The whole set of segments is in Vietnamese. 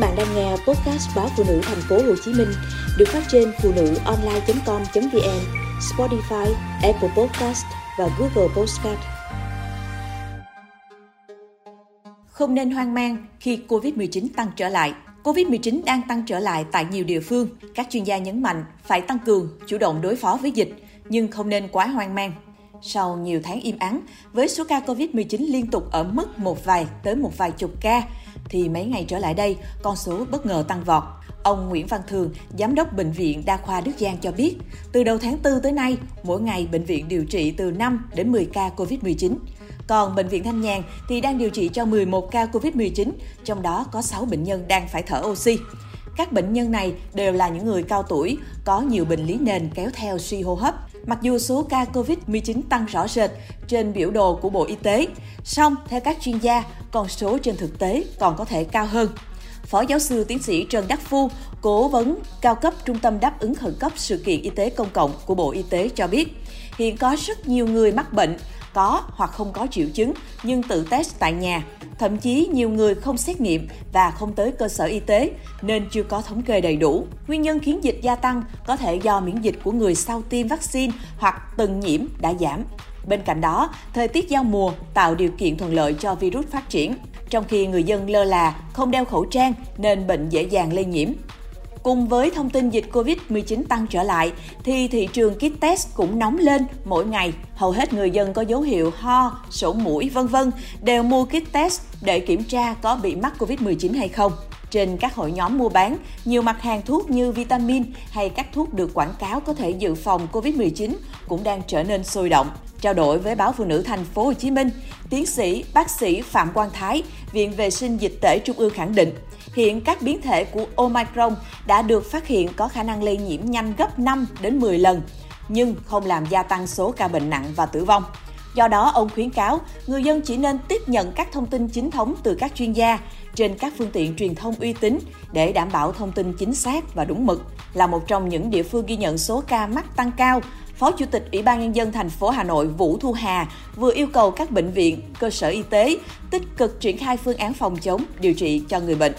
bạn đang nghe podcast báo phụ nữ thành phố Hồ Chí Minh được phát trên phụ nữ online.com.vn, Spotify, Apple Podcast và Google Podcast. Không nên hoang mang khi Covid-19 tăng trở lại. Covid-19 đang tăng trở lại tại nhiều địa phương. Các chuyên gia nhấn mạnh phải tăng cường, chủ động đối phó với dịch, nhưng không nên quá hoang mang. Sau nhiều tháng im ắng, với số ca Covid-19 liên tục ở mức một vài tới một vài chục ca, thì mấy ngày trở lại đây, con số bất ngờ tăng vọt. Ông Nguyễn Văn Thường, Giám đốc Bệnh viện Đa khoa Đức Giang cho biết, từ đầu tháng 4 tới nay, mỗi ngày bệnh viện điều trị từ 5 đến 10 ca COVID-19. Còn Bệnh viện Thanh Nhàn thì đang điều trị cho 11 ca COVID-19, trong đó có 6 bệnh nhân đang phải thở oxy. Các bệnh nhân này đều là những người cao tuổi, có nhiều bệnh lý nền kéo theo suy hô hấp. Mặc dù số ca COVID-19 tăng rõ rệt trên biểu đồ của Bộ Y tế, song theo các chuyên gia, con số trên thực tế còn có thể cao hơn. Phó giáo sư tiến sĩ Trần Đắc Phu, cố vấn cao cấp Trung tâm đáp ứng khẩn cấp sự kiện y tế công cộng của Bộ Y tế cho biết, hiện có rất nhiều người mắc bệnh có hoặc không có triệu chứng nhưng tự test tại nhà. Thậm chí nhiều người không xét nghiệm và không tới cơ sở y tế nên chưa có thống kê đầy đủ. Nguyên nhân khiến dịch gia tăng có thể do miễn dịch của người sau tiêm vaccine hoặc từng nhiễm đã giảm. Bên cạnh đó, thời tiết giao mùa tạo điều kiện thuận lợi cho virus phát triển, trong khi người dân lơ là, không đeo khẩu trang nên bệnh dễ dàng lây nhiễm. Cùng với thông tin dịch Covid-19 tăng trở lại, thì thị trường kit test cũng nóng lên mỗi ngày. Hầu hết người dân có dấu hiệu ho, sổ mũi, vân vân đều mua kit test để kiểm tra có bị mắc Covid-19 hay không. Trên các hội nhóm mua bán, nhiều mặt hàng thuốc như vitamin hay các thuốc được quảng cáo có thể dự phòng Covid-19 cũng đang trở nên sôi động. Trao đổi với báo Phụ nữ Thành phố Hồ Chí Minh, tiến sĩ bác sĩ Phạm Quang Thái, Viện Vệ sinh Dịch tễ Trung ương khẳng định, hiện các biến thể của Omicron đã được phát hiện có khả năng lây nhiễm nhanh gấp 5 đến 10 lần, nhưng không làm gia tăng số ca bệnh nặng và tử vong. Do đó, ông khuyến cáo người dân chỉ nên tiếp nhận các thông tin chính thống từ các chuyên gia trên các phương tiện truyền thông uy tín để đảm bảo thông tin chính xác và đúng mực. Là một trong những địa phương ghi nhận số ca mắc tăng cao, Phó Chủ tịch Ủy ban Nhân dân thành phố Hà Nội Vũ Thu Hà vừa yêu cầu các bệnh viện, cơ sở y tế tích cực triển khai phương án phòng chống, điều trị cho người bệnh.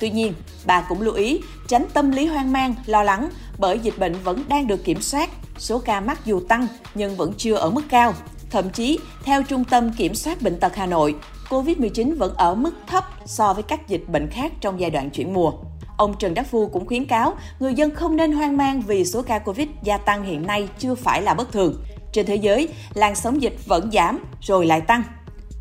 Tuy nhiên, bà cũng lưu ý tránh tâm lý hoang mang, lo lắng bởi dịch bệnh vẫn đang được kiểm soát, số ca mắc dù tăng nhưng vẫn chưa ở mức cao. Thậm chí, theo Trung tâm Kiểm soát Bệnh tật Hà Nội, COVID-19 vẫn ở mức thấp so với các dịch bệnh khác trong giai đoạn chuyển mùa. Ông Trần Đắc Phu cũng khuyến cáo người dân không nên hoang mang vì số ca Covid gia tăng hiện nay chưa phải là bất thường. Trên thế giới, làn sóng dịch vẫn giảm rồi lại tăng.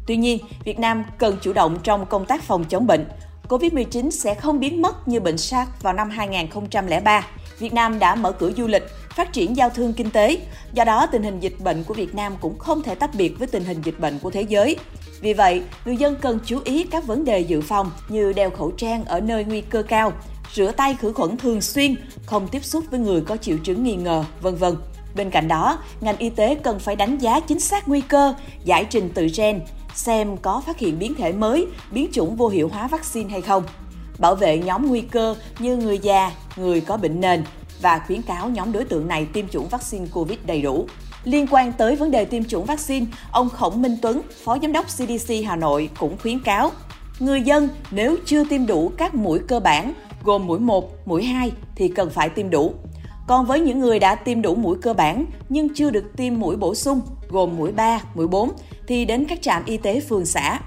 Tuy nhiên, Việt Nam cần chủ động trong công tác phòng chống bệnh. Covid-19 sẽ không biến mất như bệnh SARS vào năm 2003. Việt Nam đã mở cửa du lịch, phát triển giao thương kinh tế. Do đó, tình hình dịch bệnh của Việt Nam cũng không thể tách biệt với tình hình dịch bệnh của thế giới. Vì vậy, người dân cần chú ý các vấn đề dự phòng như đeo khẩu trang ở nơi nguy cơ cao, rửa tay khử khuẩn thường xuyên, không tiếp xúc với người có triệu chứng nghi ngờ, vân vân. Bên cạnh đó, ngành y tế cần phải đánh giá chính xác nguy cơ, giải trình tự gen, xem có phát hiện biến thể mới, biến chủng vô hiệu hóa vaccine hay không. Bảo vệ nhóm nguy cơ như người già, người có bệnh nền và khuyến cáo nhóm đối tượng này tiêm chủng vaccine COVID đầy đủ. Liên quan tới vấn đề tiêm chủng vaccine, ông Khổng Minh Tuấn, Phó Giám đốc CDC Hà Nội cũng khuyến cáo người dân nếu chưa tiêm đủ các mũi cơ bản gồm mũi 1, mũi 2 thì cần phải tiêm đủ. Còn với những người đã tiêm đủ mũi cơ bản nhưng chưa được tiêm mũi bổ sung gồm mũi 3, mũi 4 thì đến các trạm y tế phường xã.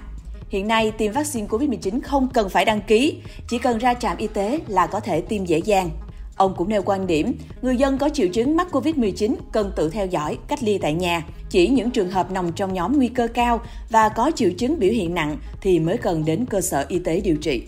Hiện nay tiêm vaccine COVID-19 không cần phải đăng ký, chỉ cần ra trạm y tế là có thể tiêm dễ dàng. Ông cũng nêu quan điểm, người dân có triệu chứng mắc COVID-19 cần tự theo dõi, cách ly tại nhà. Chỉ những trường hợp nằm trong nhóm nguy cơ cao và có triệu chứng biểu hiện nặng thì mới cần đến cơ sở y tế điều trị.